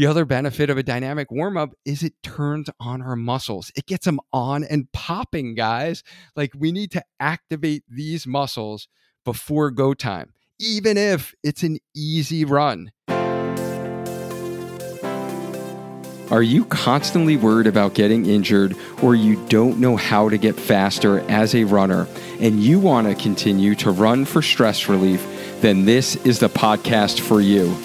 The other benefit of a dynamic warm up is it turns on our muscles. It gets them on and popping, guys. Like we need to activate these muscles before go time, even if it's an easy run. Are you constantly worried about getting injured or you don't know how to get faster as a runner and you want to continue to run for stress relief? Then this is the podcast for you.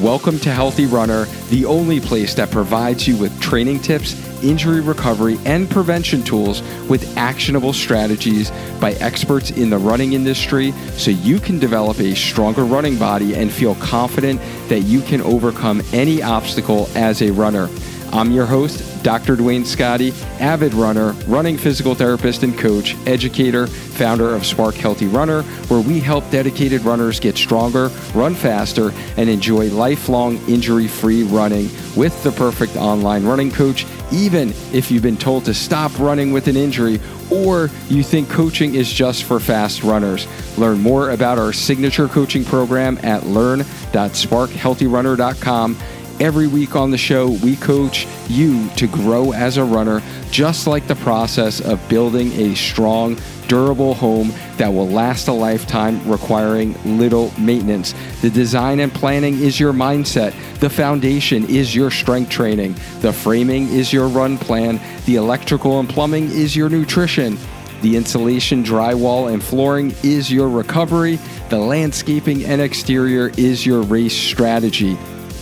Welcome to Healthy Runner, the only place that provides you with training tips, injury recovery, and prevention tools with actionable strategies by experts in the running industry so you can develop a stronger running body and feel confident that you can overcome any obstacle as a runner. I'm your host, Dr. Duane Scotti, avid runner, running physical therapist and coach, educator, founder of Spark Healthy Runner, where we help dedicated runners get stronger, run faster, and enjoy lifelong injury free running with the perfect online running coach, even if you've been told to stop running with an injury or you think coaching is just for fast runners. Learn more about our signature coaching program at learn.sparkhealthyrunner.com Every week on the show, we coach you to grow as a runner, just like the process of building a strong, durable home that will last a lifetime, requiring little maintenance. The design and planning is your mindset. The foundation is your strength training. The framing is your run plan. The electrical and plumbing is your nutrition. The insulation, drywall, and flooring is your recovery. The landscaping and exterior is your race strategy.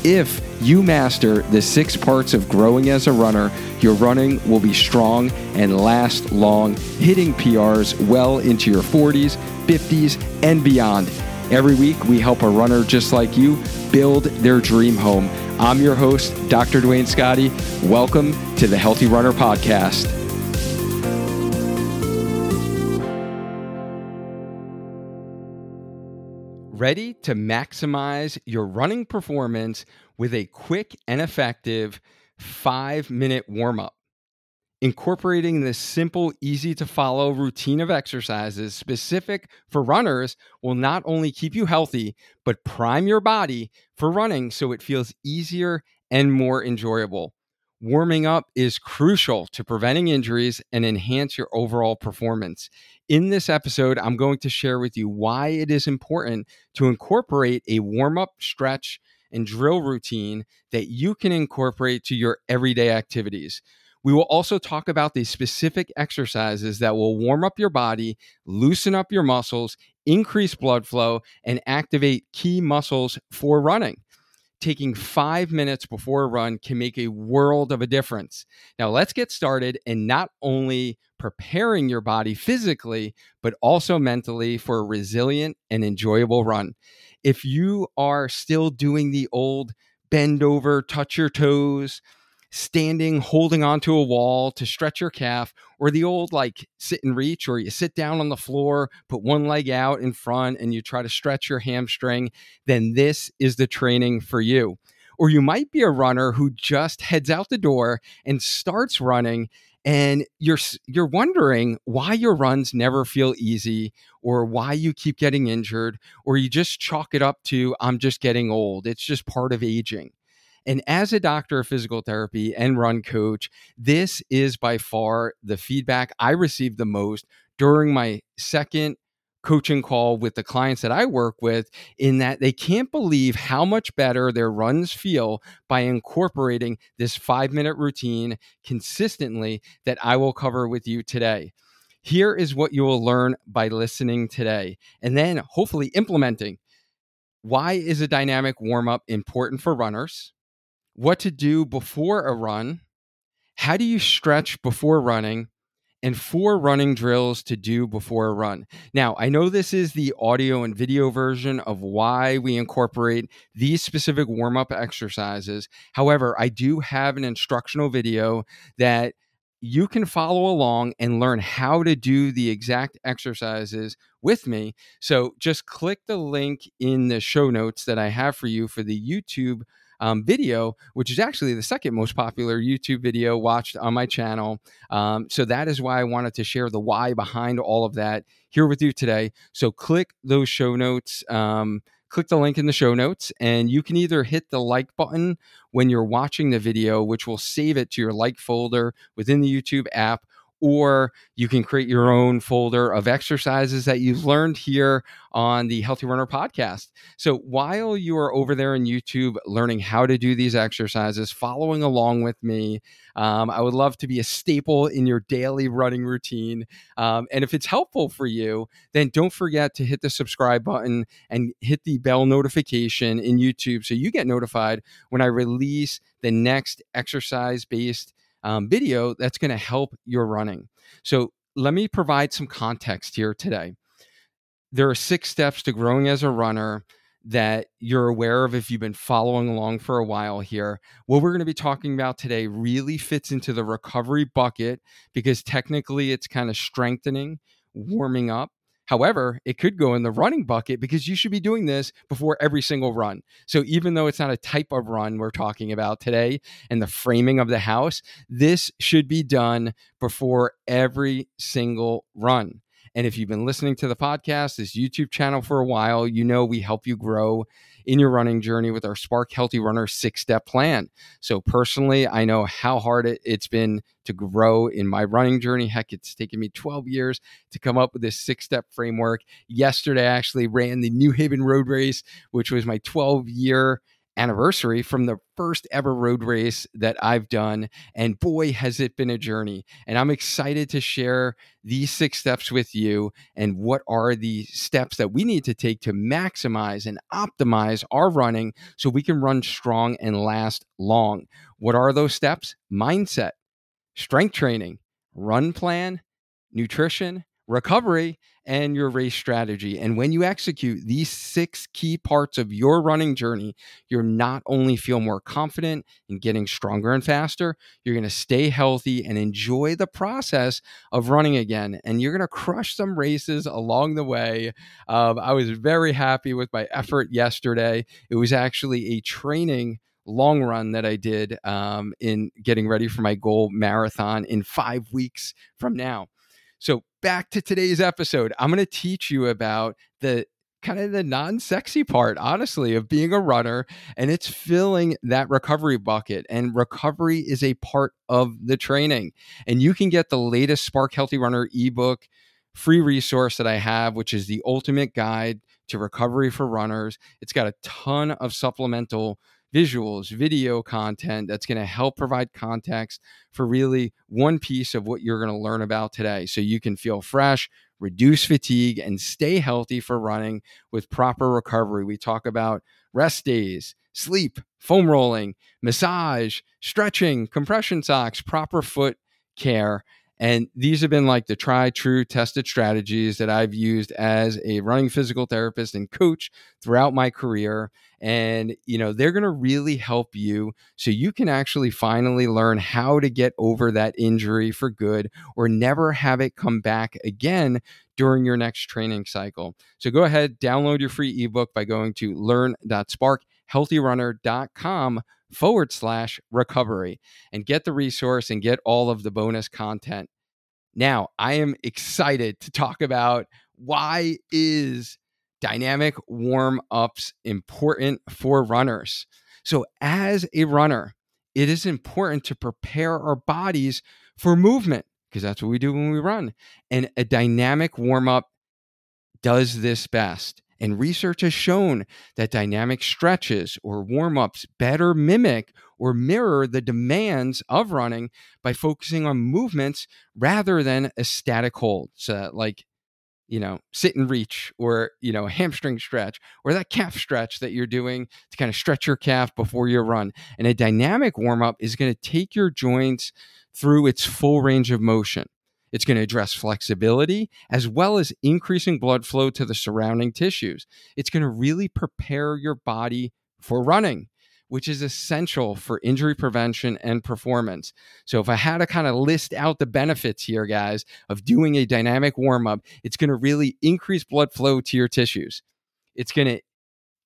If you master the six parts of growing as a runner, your running will be strong and last long, hitting PRs well into your 40s, 50s, and beyond. Every week, we help a runner just like you build their dream home. I'm your host, Dr. Duane Scotti. Welcome to the Healthy Runner Podcast. Ready to maximize your running performance with a quick and effective five minute warm up. Incorporating this simple, easy to follow routine of exercises specific for runners will not only keep you healthy, but prime your body for running so it feels easier and more enjoyable. Warming up is crucial to preventing injuries and enhance your overall performance. In this episode, I'm going to share with you why it is important to incorporate a warm up, stretch, and drill routine that you can incorporate to your everyday activities. We will also talk about the specific exercises that will warm up your body, loosen up your muscles, increase blood flow, and activate key muscles for running taking five minutes before a run can make a world of a difference. Now, let's get started and not only preparing your body physically, but also mentally for a resilient and enjoyable run. If you are still doing the old bend over, touch your toes, standing holding onto a wall to stretch your calf or the old like sit and reach or you sit down on the floor put one leg out in front and you try to stretch your hamstring then this is the training for you. Or you might be a runner who just heads out the door and starts running and you're you're wondering why your runs never feel easy or why you keep getting injured or you just chalk it up to I'm just getting old. It's just part of aging and as a doctor of physical therapy and run coach, this is by far the feedback I received the most during my second coaching call with the clients that I work with in that they can't believe how much better their runs feel by incorporating this 5-minute routine consistently that I will cover with you today. Here is what you will learn by listening today and then hopefully implementing. Why is a dynamic warm up important for runners? What to do before a run, how do you stretch before running, and four running drills to do before a run. Now, I know this is the audio and video version of why we incorporate these specific warm up exercises. However, I do have an instructional video that you can follow along and learn how to do the exact exercises with me. So just click the link in the show notes that I have for you for the YouTube um, video, which is actually the second most popular YouTube video watched on my channel. Um, so that is why I wanted to share the why behind all of that here with you today. So click those show notes. Um, click the link in the show notes, and you can either hit the like button when you're watching the video, which will save it to your like folder within the YouTube app, or you can create your own folder of exercises that you've learned here on the Healthy Runner podcast. So while you are over there in YouTube learning how to do these exercises, following along with me, um, I would love to be a staple in your daily running routine. Um, and if it's helpful for you, then don't forget to hit the subscribe button and hit the bell notification in YouTube so you get notified when I release the next exercise based um, video that's going to help your running. So let me provide some context here today. There are six steps to growing as a runner that you're aware of if you've been following along for a while here. What we're going to be talking about today really fits into the recovery bucket because technically it's kind of strengthening, warming up, However, it could go in the running bucket because you should be doing this before every single run. So even though it's not a type of run we're talking about today and the framing of the house, this should be done before every single run. And if you've been listening to the podcast, this YouTube channel for a while, you know we help you grow in your running journey with our Spark Healthy Runner six step plan. So, personally, I know how hard it, it's been to grow in my running journey. Heck, it's taken me 12 years to come up with this six step framework. Yesterday, I actually ran the New Haven Road Race, which was my 12 year anniversary from the first ever road race that I've done. And boy, has it been a journey. And I'm excited to share these six steps with you and what are the steps that we need to take to maximize and optimize our running so we can run strong and last long. What are those steps? Mindset, strength training, run plan, nutrition, recovery, and your race strategy. And when you execute these six key parts of your running journey, you're not only feel more confident in getting stronger and faster, you're going to stay healthy and enjoy the process of running again. And you're going to crush some races along the way. Um, I was very happy with my effort yesterday. It was actually a training long run that I did um, in getting ready for my goal marathon in five weeks from now. So, back to today's episode, I'm going to teach you about the kind of the non sexy part, honestly, of being a runner. And it's filling that recovery bucket. And recovery is a part of the training. And you can get the latest Spark Healthy Runner ebook free resource that I have, which is the ultimate guide to recovery for runners. It's got a ton of supplemental visuals, video content that's going to help provide context for really one piece of what you're going to learn about today. So you can feel fresh, reduce fatigue, and stay healthy for running with proper recovery. We talk about rest days, sleep, foam rolling, massage, stretching, compression socks, proper foot care. And these have been like the tried, true, tested strategies that I've used as a running physical therapist and coach throughout my career. And, you know, they're going to really help you so you can actually finally learn how to get over that injury for good or never have it come back again during your next training cycle. So go ahead, download your free ebook by going to learn.sparkhealthyrunner.com forward slash recovery and get the resource and get all of the bonus content. Now, I am excited to talk about why is dynamic warm ups important for runners. So, as a runner, it is important to prepare our bodies for movement because that's what we do when we run. And a dynamic warm up does this best. And research has shown that dynamic stretches or warm ups better mimic or mirror the demands of running by focusing on movements rather than a static hold. So, like, you know, sit and reach or, you know, hamstring stretch or that calf stretch that you're doing to kind of stretch your calf before your run. And a dynamic warm up is going to take your joints through its full range of motion. It's going to address flexibility as well as increasing blood flow to the surrounding tissues. It's going to really prepare your body for running, which is essential for injury prevention and performance. So, if I had to kind of list out the benefits here, guys, of doing a dynamic warm up, it's going to really increase blood flow to your tissues. It's going to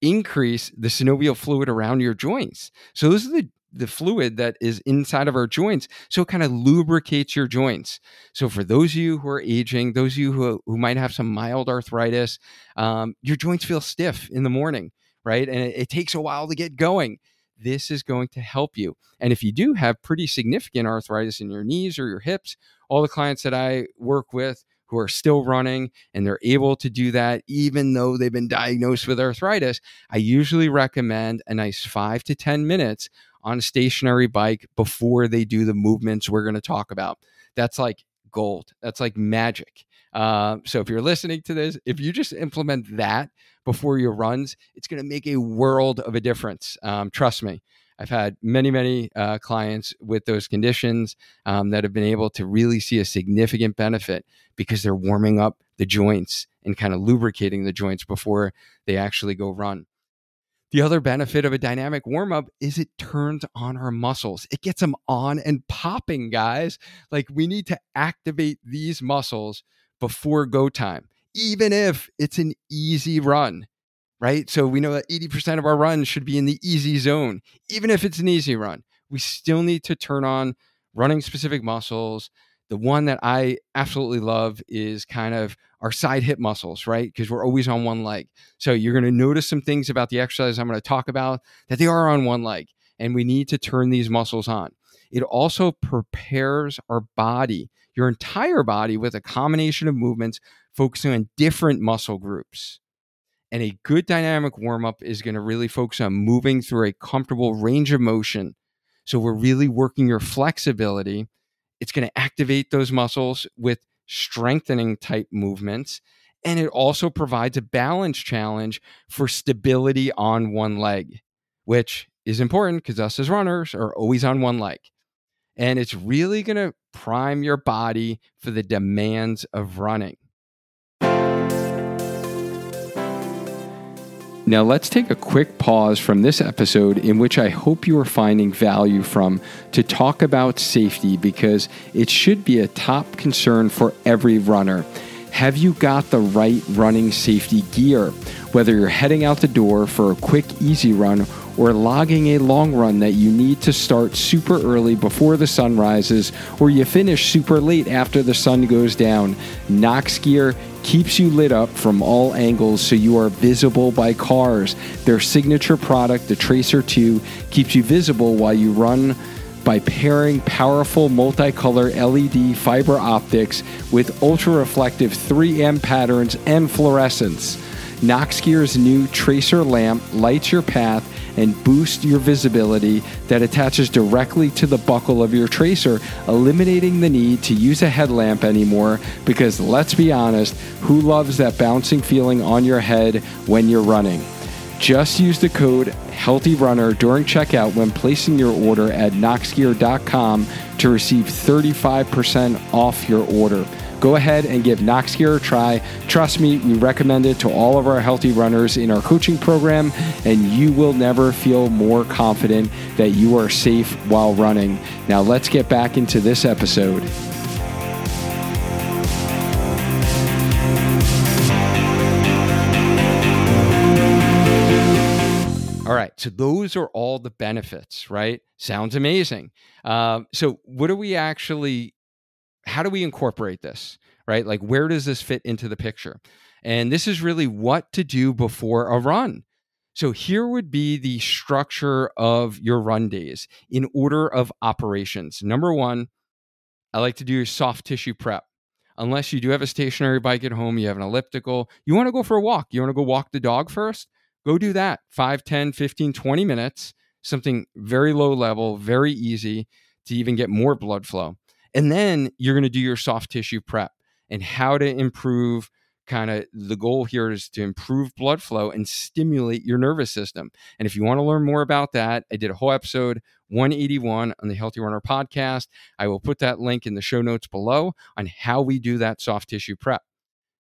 increase the synovial fluid around your joints. So, those are the the fluid that is inside of our joints. So it kind of lubricates your joints. So for those of you who are aging, those of you who, who might have some mild arthritis, um, your joints feel stiff in the morning. right? And it, it takes a while to get going. This is going to help you. And if you do have pretty significant arthritis in your knees or your hips, all the clients that I work with who are still running and they're able to do that even though they've been diagnosed with arthritis, I usually recommend a nice five to 10 minutes on a stationary bike before they do the movements we're going to talk about. That's like gold. That's like magic. Uh, so if you're listening to this, if you just implement that before your runs, it's going to make a world of a difference. Um, trust me. I've had many, many uh, clients with those conditions um, that have been able to really see a significant benefit because they're warming up the joints and kind of lubricating the joints before they actually go run. The other benefit of a dynamic warm up is it turns on our muscles. It gets them on and popping, guys. Like we need to activate these muscles before go time, even if it's an easy run right? So we know that 80% of our runs should be in the easy zone. Even if it's an easy run, we still need to turn on running specific muscles. The one that I absolutely love is kind of our side hip muscles, right? Because we're always on one leg. So you're going to notice some things about the exercise I'm going to talk about that they are on one leg, and we need to turn these muscles on. It also prepares our body, your entire body, with a combination of movements focusing on different muscle groups. And a good dynamic warm up is going to really focus on moving through a comfortable range of motion. So we're really working your flexibility. It's going to activate those muscles with strengthening type movements. And it also provides a balance challenge for stability on one leg, which is important because us as runners are always on one leg. And it's really going to prime your body for the demands of running. Now, let's take a quick pause from this episode, in which I hope you are finding value from, to talk about safety because it should be a top concern for every runner. Have you got the right running safety gear? Whether you're heading out the door for a quick, easy run or logging a long run that you need to start super early before the sun rises, or you finish super late after the sun goes down, Nox Gear keeps you lit up from all angles so you are visible by cars. Their signature product, the Tracer 2, keeps you visible while you run by pairing powerful multicolor LED fiber optics with ultra reflective 3M patterns and fluorescence. Nox Gear's new Tracer lamp lights your path and boosts your visibility that attaches directly to the buckle of your tracer, eliminating the need to use a headlamp anymore because let's be honest, who loves that bouncing feeling on your head when you're running? Just use the code HEALTHYRUNNER during checkout when placing your order at noxgear.com to receive 35% off your order go ahead and give Nox Gear a try. Trust me, we recommend it to all of our healthy runners in our coaching program, and you will never feel more confident that you are safe while running. Now, let's get back into this episode. All right. So those are all the benefits, right? Sounds amazing. Um, so what do we actually how do we incorporate this, right? Like, where does this fit into the picture? And this is really what to do before a run. So, here would be the structure of your run days in order of operations. Number one, I like to do soft tissue prep. Unless you do have a stationary bike at home, you have an elliptical, you want to go for a walk, you want to go walk the dog first, go do that 5, 10, 15, 20 minutes, something very low level, very easy to even get more blood flow. And then you're going to do your soft tissue prep and how to improve kind of the goal here is to improve blood flow and stimulate your nervous system. And if you want to learn more about that, I did a whole episode 181 on the Healthy Runner podcast. I will put that link in the show notes below on how we do that soft tissue prep.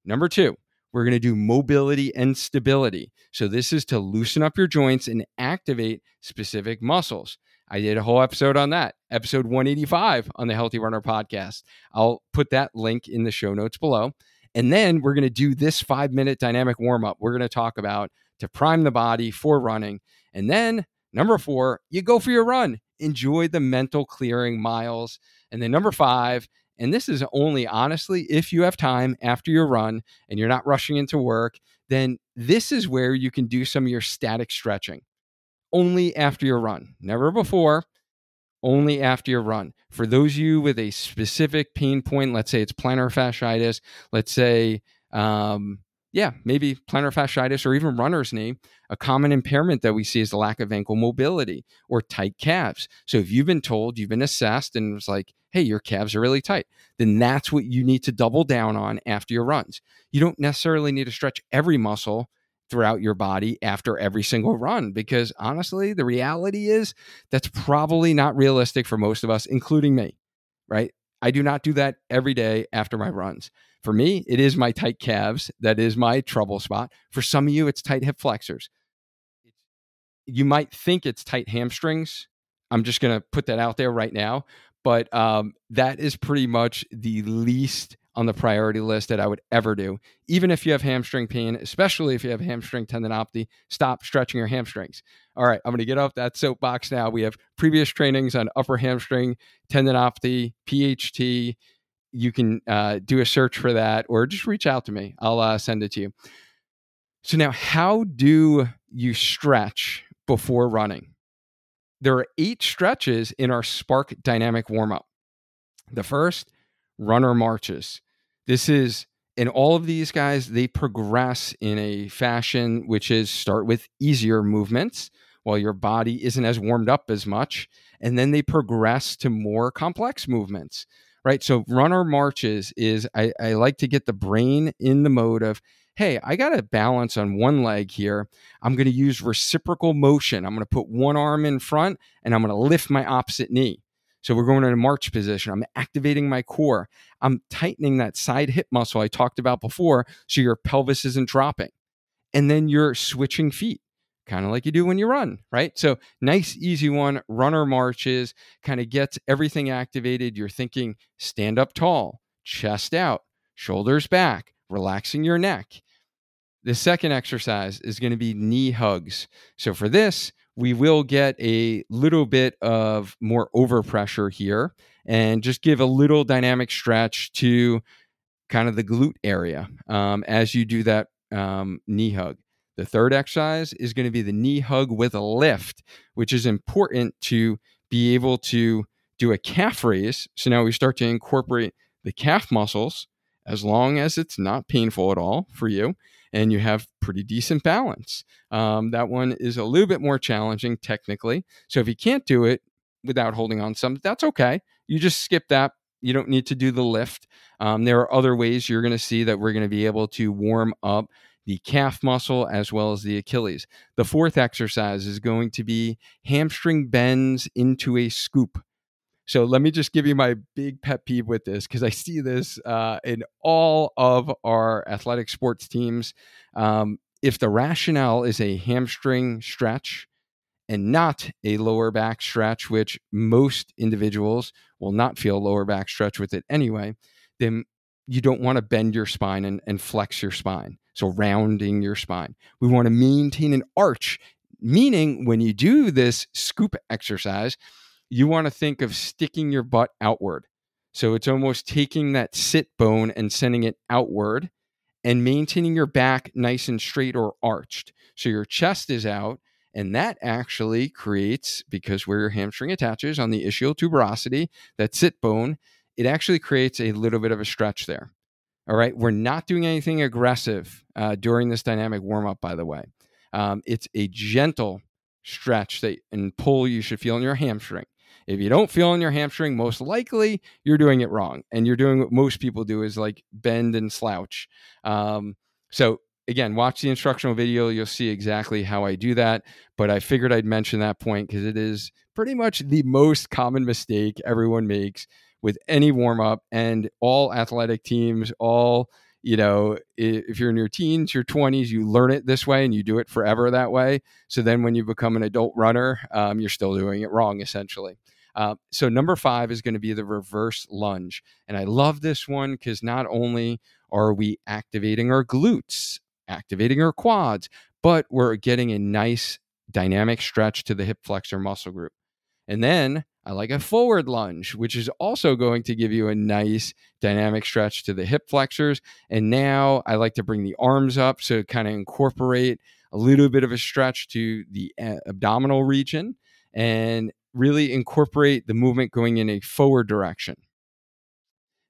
Number two, we're going to do mobility and stability. So, this is to loosen up your joints and activate specific muscles. I did a whole episode on that, episode 185 on the Healthy Runner podcast. I'll put that link in the show notes below. And then we're going to do this five minute dynamic warm up. We're going to talk about to prime the body for running. And then number four, you go for your run. Enjoy the mental clearing miles. And then number five, and this is only honestly if you have time after your run and you're not rushing into work, then this is where you can do some of your static stretching only after your run, never before, only after your run. For those of you with a specific pain point, let's say it's plantar fasciitis, let's say, um, yeah, maybe plantar fasciitis or even runner's knee, a common impairment that we see is the lack of ankle mobility or tight calves. So if you've been told, you've been assessed, and it's like, hey, your calves are really tight, then that's what you need to double down on after your runs. You don't necessarily need to stretch every muscle throughout your body after every single run because honestly, the reality is that's probably not realistic for most of us, including me, right? I do not do that every day after my runs. For me, it is my tight calves that is my trouble spot. For some of you, it's tight hip flexors. You might think it's tight hamstrings. I'm just going to put that out there right now. But um, that is pretty much the least on the priority list that I would ever do. Even if you have hamstring pain, especially if you have hamstring tendinopathy, stop stretching your hamstrings. All right, I'm going to get off that soapbox now. We have previous trainings on upper hamstring tendinopathy, PHT. You can uh, do a search for that or just reach out to me. I'll uh, send it to you. So, now how do you stretch before running? There are eight stretches in our Spark Dynamic warm up. The first, runner marches. This is, and all of these guys, they progress in a fashion which is start with easier movements while your body isn't as warmed up as much. And then they progress to more complex movements, right? So, runner marches is I, I like to get the brain in the mode of, hey, I got to balance on one leg here. I'm going to use reciprocal motion. I'm going to put one arm in front and I'm going to lift my opposite knee. So we're going in a march position. I'm activating my core. I'm tightening that side hip muscle I talked about before so your pelvis isn't dropping. And then you're switching feet, kind of like you do when you run, right? So nice, easy one. Runner marches kind of gets everything activated. You're thinking stand up tall, chest out, shoulders back, relaxing your neck. The second exercise is going to be knee hugs. So for this, we will get a little bit of more overpressure here and just give a little dynamic stretch to kind of the glute area um, as you do that um, knee hug. The third exercise is going to be the knee hug with a lift, which is important to be able to do a calf raise. So now we start to incorporate the calf muscles as long as it's not painful at all for you and you have pretty decent balance. Um, that one is a little bit more challenging technically. So if you can't do it without holding on some, that's okay. You just skip that. You don't need to do the lift. Um, there are other ways you're going to see that we're going to be able to warm up the calf muscle as well as the Achilles. The fourth exercise is going to be hamstring bends into a scoop. So let me just give you my big pet peeve with this because I see this uh, in all of our athletic sports teams. Um, if the rationale is a hamstring stretch and not a lower back stretch, which most individuals will not feel lower back stretch with it anyway, then you don't want to bend your spine and, and flex your spine. So rounding your spine. We want to maintain an arch, meaning when you do this scoop exercise, you want to think of sticking your butt outward. So it's almost taking that sit bone and sending it outward and maintaining your back nice and straight or arched. So your chest is out. And that actually creates, because where your hamstring attaches on the ischial tuberosity, that sit bone, it actually creates a little bit of a stretch there. All right. We're not doing anything aggressive uh, during this dynamic warm up, by the way. Um, it's a gentle stretch that and pull you should feel in your hamstring. If you don't feel in your hamstring, most likely you're doing it wrong. And you're doing what most people do is like bend and slouch. Um, so again, watch the instructional video. You'll see exactly how I do that. But I figured I'd mention that point because it is pretty much the most common mistake everyone makes with any warm up and all athletic teams, all you know, if you're in your teens, your 20s, you learn it this way and you do it forever that way. So then when you become an adult runner, um, you're still doing it wrong, essentially. Uh, so number five is going to be the reverse lunge. And I love this one because not only are we activating our glutes, activating our quads, but we're getting a nice dynamic stretch to the hip flexor muscle group. And then I like a forward lunge, which is also going to give you a nice dynamic stretch to the hip flexors. And now I like to bring the arms up so kind of incorporate a little bit of a stretch to the uh, abdominal region and really incorporate the movement going in a forward direction.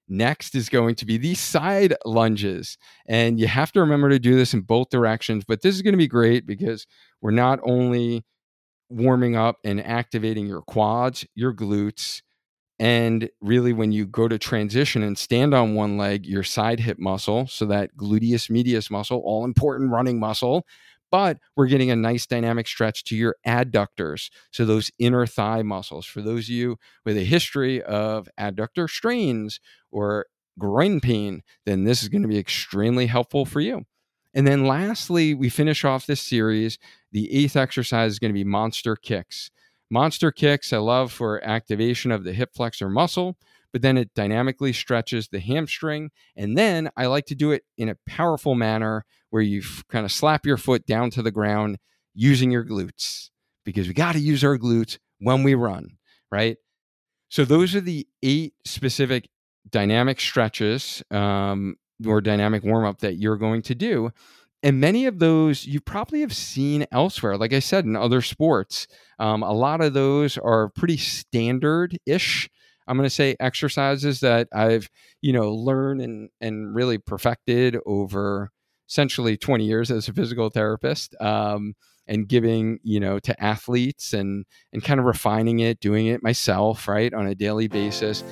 Next is going to be these side lunges. And you have to remember to do this in both directions, but this is going to be great because we're not only warming up and activating your quads, your glutes, and really when you go to transition and stand on one leg, your side hip muscle, so that gluteus medius muscle, all important running muscle, but we're getting a nice dynamic stretch to your adductors. So, those inner thigh muscles. For those of you with a history of adductor strains or groin pain, then this is going to be extremely helpful for you. And then lastly, we finish off this series. The eighth exercise is going to be monster kicks. Monster kicks, I love for activation of the hip flexor muscle, but then it dynamically stretches the hamstring. And then I like to do it in a powerful manner where you kind of slap your foot down to the ground using your glutes because we got to use our glutes when we run, right? So those are the eight specific dynamic stretches um, or dynamic warm up that you're going to do. And many of those you probably have seen elsewhere. Like I said, in other sports, um, a lot of those are pretty standard ish. I'm going to say exercises that I've, you know, learned and, and really perfected over essentially 20 years as a physical therapist um, and giving you know to athletes and and kind of refining it doing it myself right on a daily basis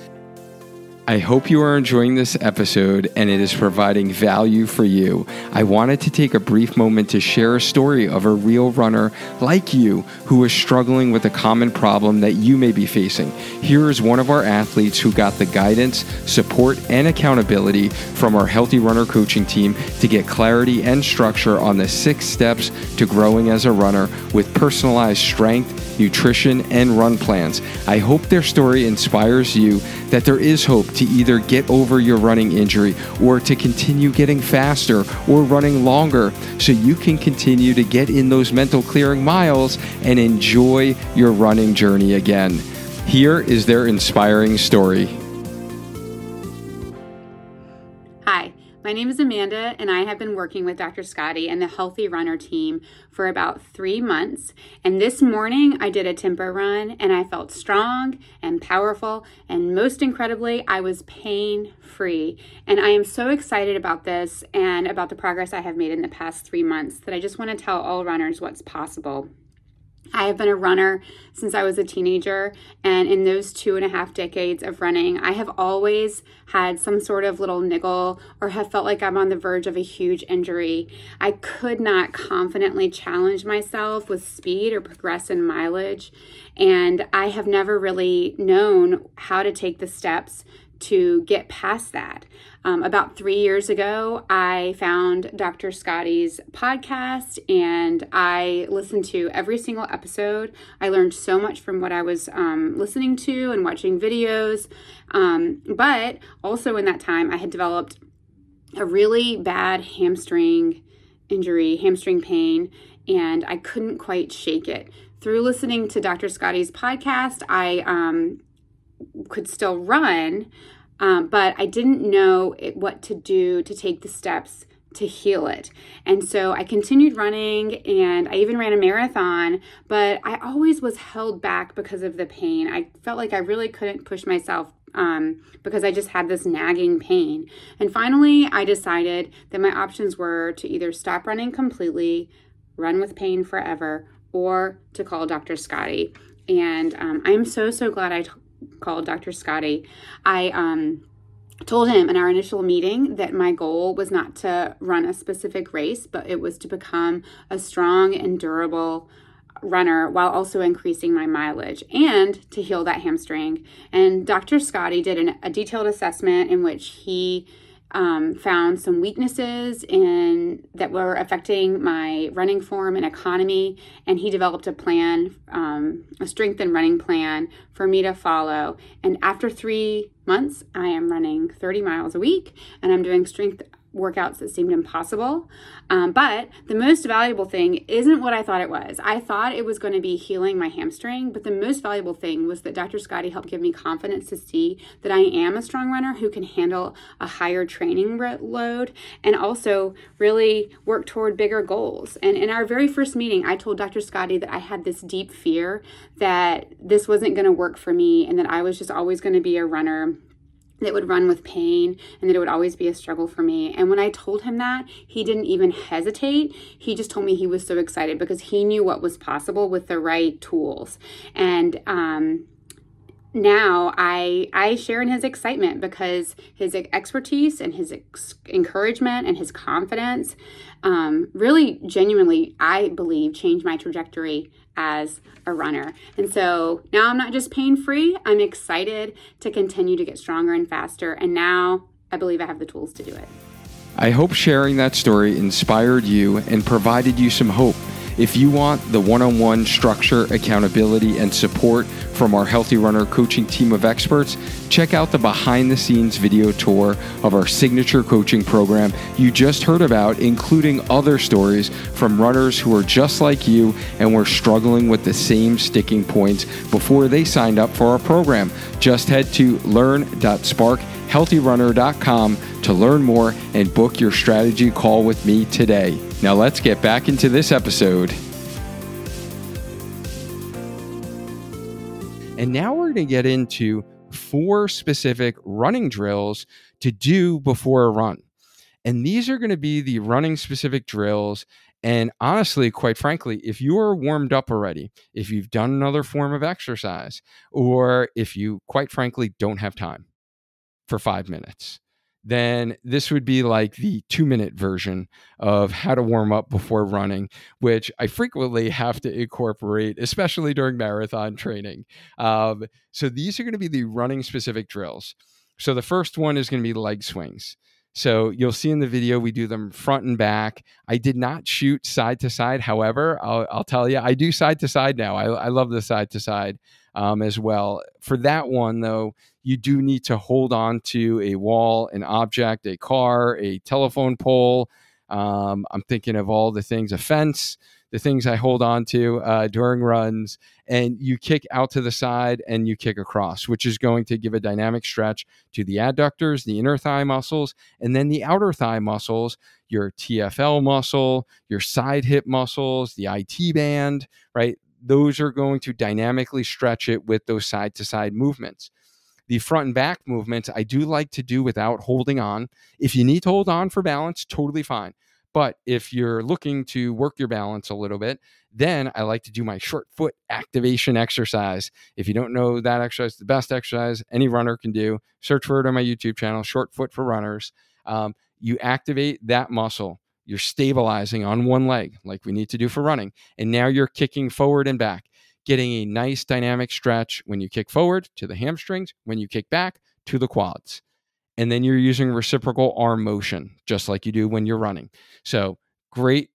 I hope you are enjoying this episode and it is providing value for you. I wanted to take a brief moment to share a story of a real runner like you who is struggling with a common problem that you may be facing. Here is one of our athletes who got the guidance, support, and accountability from our Healthy Runner coaching team to get clarity and structure on the six steps to growing as a runner with personalized strength nutrition, and run plans. I hope their story inspires you that there is hope to either get over your running injury or to continue getting faster or running longer so you can continue to get in those mental clearing miles and enjoy your running journey again. Here is their inspiring story. My name is Amanda, and I have been working with Dr. Scotti and the Healthy Runner team for about three months. And this morning, I did a tempo run, and I felt strong and powerful, and most incredibly, I was pain free. And I am so excited about this and about the progress I have made in the past three months that I just want to tell all runners what's possible. I have been a runner since I was a teenager, and in those two and a half decades of running, I have always had some sort of little niggle or have felt like I'm on the verge of a huge injury. I could not confidently challenge myself with speed or progress in mileage, and I have never really known how to take the steps to get past that. Um, about three years ago, I found Dr. Scotti's podcast and I listened to every single episode. I learned so much from what I was um, listening to and watching videos. Um, but also in that time, I had developed a really bad hamstring injury, hamstring pain, and I couldn't quite shake it. Through listening to Dr. Scotti's podcast, I um, could still run, um, but I didn't know it, what to do to take the steps to heal it. And so I continued running and I even ran a marathon, but I always was held back because of the pain. I felt like I really couldn't push myself um, because I just had this nagging pain. And finally, I decided that my options were to either stop running completely, run with pain forever, or to call Dr. Scotti. And um, I'm so, so glad I t- called Dr. Scotti, I um, told him in our initial meeting that my goal was not to run a specific race, but it was to become a strong and durable runner while also increasing my mileage and to heal that hamstring. And Dr. Scotti did an, a detailed assessment in which he um, found some weaknesses in that were affecting my running form and economy, and he developed a plan, um, a strength and running plan for me to follow. And after three months, I am running 30 miles a week, and I'm doing strength workouts that seemed impossible. Um, but the most valuable thing isn't what I thought it was. I thought it was going to be healing my hamstring, but the most valuable thing was that Dr. Scotti helped give me confidence to see that I am a strong runner who can handle a higher training load and also really work toward bigger goals. And in our very first meeting, I told Dr. Scotti that I had this deep fear that this wasn't going to work for me and that I was just always going to be a runner that would run with pain and that it would always be a struggle for me. And when I told him that, he didn't even hesitate. He just told me he was so excited because he knew what was possible with the right tools. And um, now I I share in his excitement because his expertise and his ex- encouragement and his confidence um, really genuinely I believe changed my trajectory as a runner. And so now I'm not just pain free. I'm excited to continue to get stronger and faster. And now I believe I have the tools to do it. I hope sharing that story inspired you and provided you some hope if you want the one on one structure, accountability, and support from our Healthy Runner coaching team of experts, check out the behind the scenes video tour of our signature coaching program you just heard about, including other stories from runners who are just like you and were struggling with the same sticking points before they signed up for our program. Just head to learn.sparkhealthyrunner.com to learn more and book your strategy call with me today. Now let's get back into this episode. And now we're going to get into four specific running drills to do before a run. And these are going to be the running specific drills. And honestly, quite frankly, if you are warmed up already, if you've done another form of exercise, or if you, quite frankly, don't have time for five minutes, then this would be like the two minute version of how to warm up before running, which I frequently have to incorporate, especially during marathon training. Um, so these are going to be the running specific drills. So the first one is going to be leg swings. So you'll see in the video we do them front and back. I did not shoot side to side. However, I'll, I'll tell you, I do side to side now. I, I love the side to side um, as well. For that one, though, you do need to hold on to a wall, an object, a car, a telephone pole. Um, I'm thinking of all the things, a fence, the things I hold on to uh, during runs, and you kick out to the side and you kick across, which is going to give a dynamic stretch to the adductors, the inner thigh muscles, and then the outer thigh muscles, your TFL muscle, your side hip muscles, the IT band, right? Those are going to dynamically stretch it with those side to side movements. The front and back movements I do like to do without holding on. If you need to hold on for balance, totally fine. But if you're looking to work your balance a little bit, then I like to do my short foot activation exercise. If you don't know that exercise, the best exercise any runner can do, search for it on my YouTube channel, Short Foot for Runners. Um, you activate that muscle. You're stabilizing on one leg, like we need to do for running. And now you're kicking forward and back, getting a nice dynamic stretch when you kick forward to the hamstrings, when you kick back to the quads and then you're using reciprocal arm motion, just like you do when you're running. So, great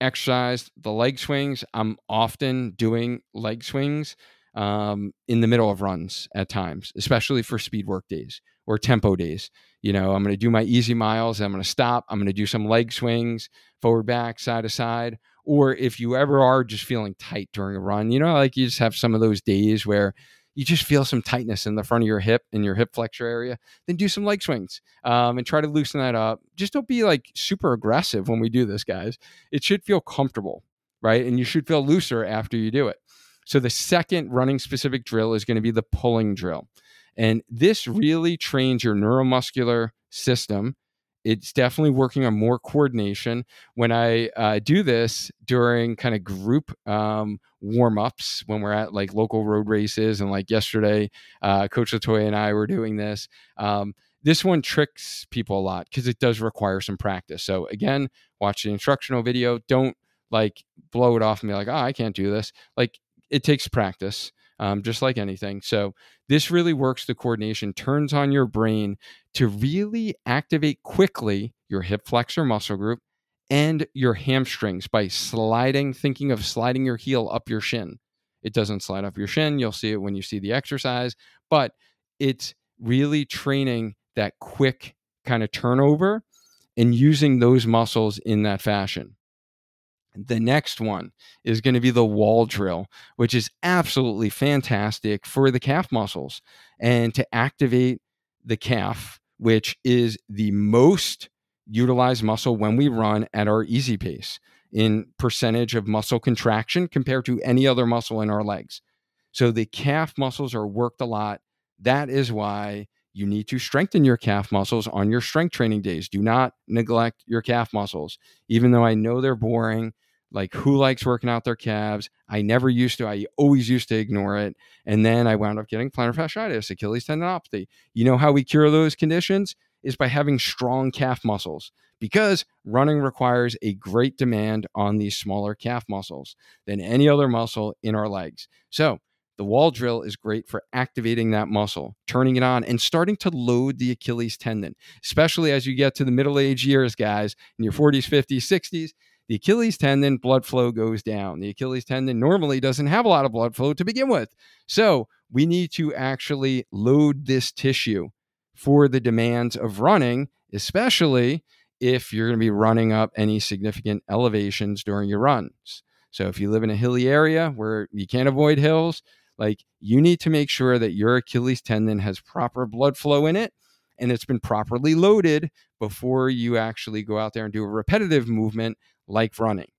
exercise. The leg swings, I'm often doing leg swings um, in the middle of runs at times, especially for speed work days or tempo days. You know, I'm going to do my easy miles. I'm going to stop. I'm going to do some leg swings, forward, back, side to side. Or if you ever are just feeling tight during a run, you know, like you just have some of those days where you just feel some tightness in the front of your hip in your hip flexor area, then do some leg swings um, and try to loosen that up. Just don't be like super aggressive when we do this, guys. It should feel comfortable, right? And you should feel looser after you do it. So the second running specific drill is going to be the pulling drill. And this really trains your neuromuscular system it's definitely working on more coordination. When I uh, do this during kind of group um, warm ups, when we're at like local road races, and like yesterday, uh, Coach Latoya and I were doing this. Um, this one tricks people a lot because it does require some practice. So again, watch the instructional video. Don't like blow it off and be like, "Oh, I can't do this." Like it takes practice um, just like anything. So this really works the coordination, turns on your brain to really activate quickly your hip flexor muscle group and your hamstrings by sliding, thinking of sliding your heel up your shin. It doesn't slide up your shin. You'll see it when you see the exercise, but it's really training that quick kind of turnover and using those muscles in that fashion. The next one is going to be the wall drill, which is absolutely fantastic for the calf muscles and to activate the calf, which is the most utilized muscle when we run at our easy pace in percentage of muscle contraction compared to any other muscle in our legs. So the calf muscles are worked a lot. That is why you need to strengthen your calf muscles on your strength training days. Do not neglect your calf muscles. Even though I know they're boring, like who likes working out their calves? I never used to. I always used to ignore it. And then I wound up getting plantar fasciitis, Achilles tendinopathy. You know how we cure those conditions? Is by having strong calf muscles because running requires a great demand on these smaller calf muscles than any other muscle in our legs. So, the wall drill is great for activating that muscle, turning it on, and starting to load the Achilles tendon, especially as you get to the middle age years, guys, in your 40s, 50s, 60s. The Achilles tendon blood flow goes down. The Achilles tendon normally doesn't have a lot of blood flow to begin with. So we need to actually load this tissue for the demands of running, especially if you're going to be running up any significant elevations during your runs. So if you live in a hilly area where you can't avoid hills, like you need to make sure that your Achilles tendon has proper blood flow in it and it's been properly loaded before you actually go out there and do a repetitive movement like running.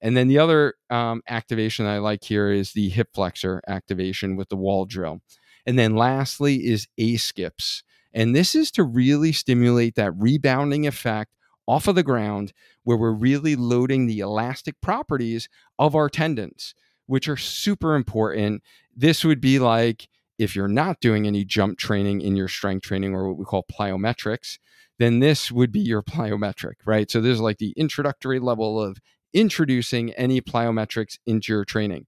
And then the other um, activation I like here is the hip flexor activation with the wall drill. And then lastly is A skips. And this is to really stimulate that rebounding effect off of the ground where we're really loading the elastic properties of our tendons, which are super important this would be like if you're not doing any jump training in your strength training or what we call plyometrics, then this would be your plyometric, right? So this is like the introductory level of introducing any plyometrics into your training.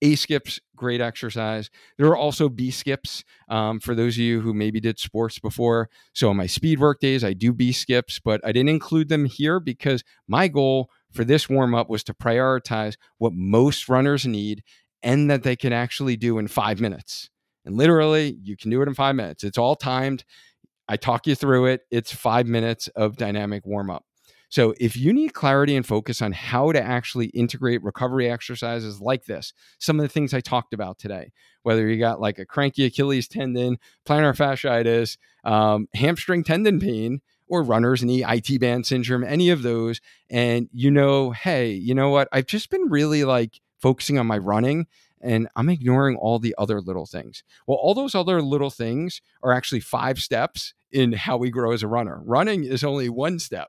A skips, great exercise. There are also B skips um, for those of you who maybe did sports before. So on my speed work days, I do B skips, but I didn't include them here because my goal for this warm up was to prioritize what most runners need and that they can actually do in five minutes. And literally, you can do it in five minutes. It's all timed. I talk you through it. It's five minutes of dynamic warm up. So, if you need clarity and focus on how to actually integrate recovery exercises like this, some of the things I talked about today, whether you got like a cranky Achilles tendon, plantar fasciitis, um, hamstring tendon pain, or runner's knee, IT band syndrome, any of those, and you know, hey, you know what? I've just been really like focusing on my running and I'm ignoring all the other little things. Well, all those other little things are actually five steps in how we grow as a runner. Running is only one step.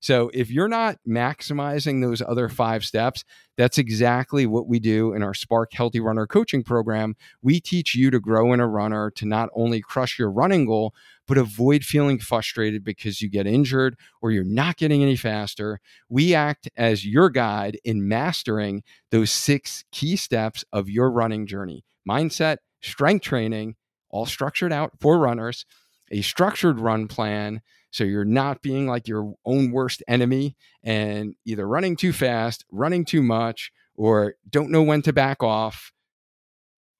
So if you're not maximizing those other five steps, that's exactly what we do in our Spark Healthy Runner coaching program. We teach you to grow in a runner to not only crush your running goal, but avoid feeling frustrated because you get injured or you're not getting any faster. We act as your guide in mastering those six key steps of your running journey mindset, strength training, all structured out for runners, a structured run plan so you're not being like your own worst enemy and either running too fast, running too much, or don't know when to back off.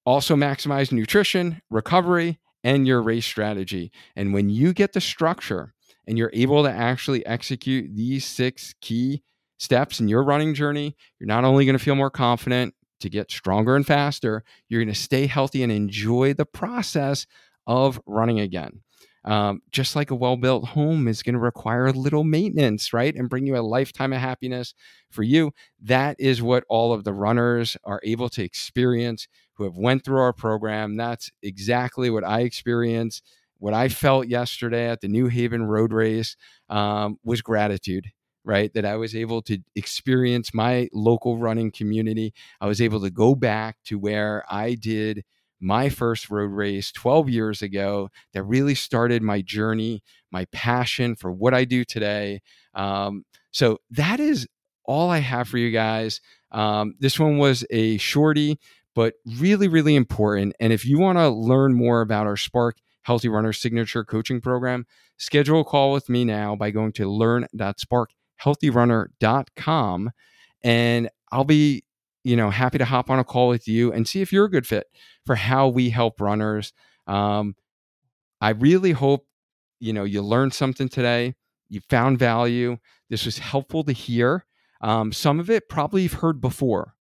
Also, maximize nutrition, recovery, and your race strategy. And when you get the structure and you're able to actually execute these six key steps in your running journey, you're not only going to feel more confident to get stronger and faster, you're going to stay healthy and enjoy the process of running again. Um, just like a well built home is going to require a little maintenance, right? And bring you a lifetime of happiness for you. That is what all of the runners are able to experience who have went through our program. That's exactly what I experienced. What I felt yesterday at the New Haven Road Race um, was gratitude right? That I was able to experience my local running community. I was able to go back to where I did my first road race 12 years ago that really started my journey, my passion for what I do today. Um, so that is all I have for you guys. Um, this one was a shorty, but really, really important. And if you want to learn more about our Spark Healthy Runner Signature Coaching Program, schedule a call with me now by going to learn.sparkhealthyrunner.com. And I'll be you know, happy to hop on a call with you and see if you're a good fit for how we help runners. Um, I really hope, you know, you learned something today. you found value. This was helpful to hear. Um, some of it probably you've heard before.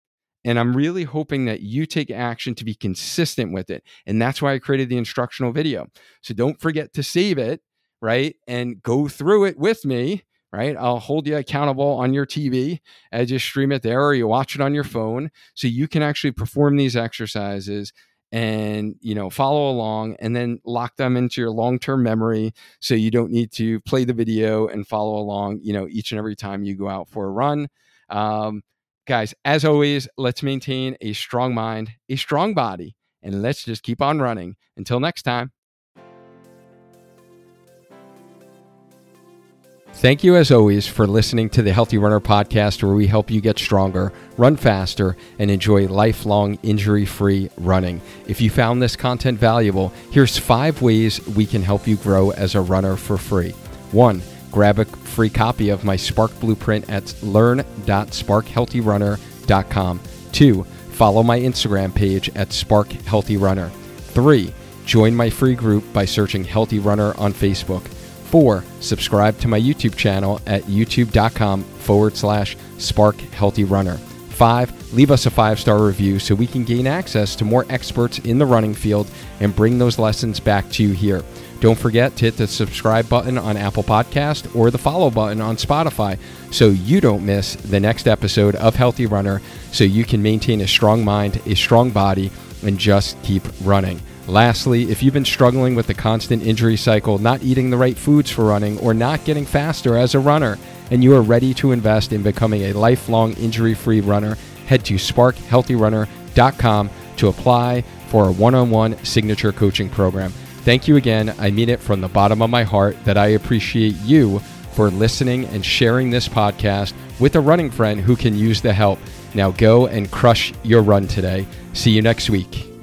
And I'm really hoping that you take action to be consistent with it. And that's why I created the instructional video. So don't forget to save it, right? And go through it with me, right? I'll hold you accountable on your TV as you stream it there or you watch it on your phone so you can actually perform these exercises and you know follow along and then lock them into your long-term memory so you don't need to play the video and follow along you know each and every time you go out for a run. Um, guys as always let's maintain a strong mind a strong body and let's just keep on running. Until next time Thank you, as always, for listening to the Healthy Runner podcast, where we help you get stronger, run faster, and enjoy lifelong injury free running. If you found this content valuable, here's five ways we can help you grow as a runner for free. One, grab a free copy of my Spark Blueprint at learn.sparkhealthyrunner.com. Two, follow my Instagram page at Spark Healthy Runner. Three, join my free group by searching Healthy Runner on Facebook. Four, subscribe to my YouTube channel at youtube.com forward slash spark healthy runner. Five, leave us a five star review so we can gain access to more experts in the running field and bring those lessons back to you here. Don't forget to hit the subscribe button on Apple Podcast or the follow button on Spotify so you don't miss the next episode of Healthy Runner so you can maintain a strong mind, a strong body, and just keep running. Lastly, if you've been struggling with the constant injury cycle, not eating the right foods for running, or not getting faster as a runner, and you are ready to invest in becoming a lifelong injury free runner, head to sparkhealthyrunner.com to apply for a one on one signature coaching program. Thank you again. I mean it from the bottom of my heart that I appreciate you for listening and sharing this podcast with a running friend who can use the help. Now go and crush your run today. See you next week.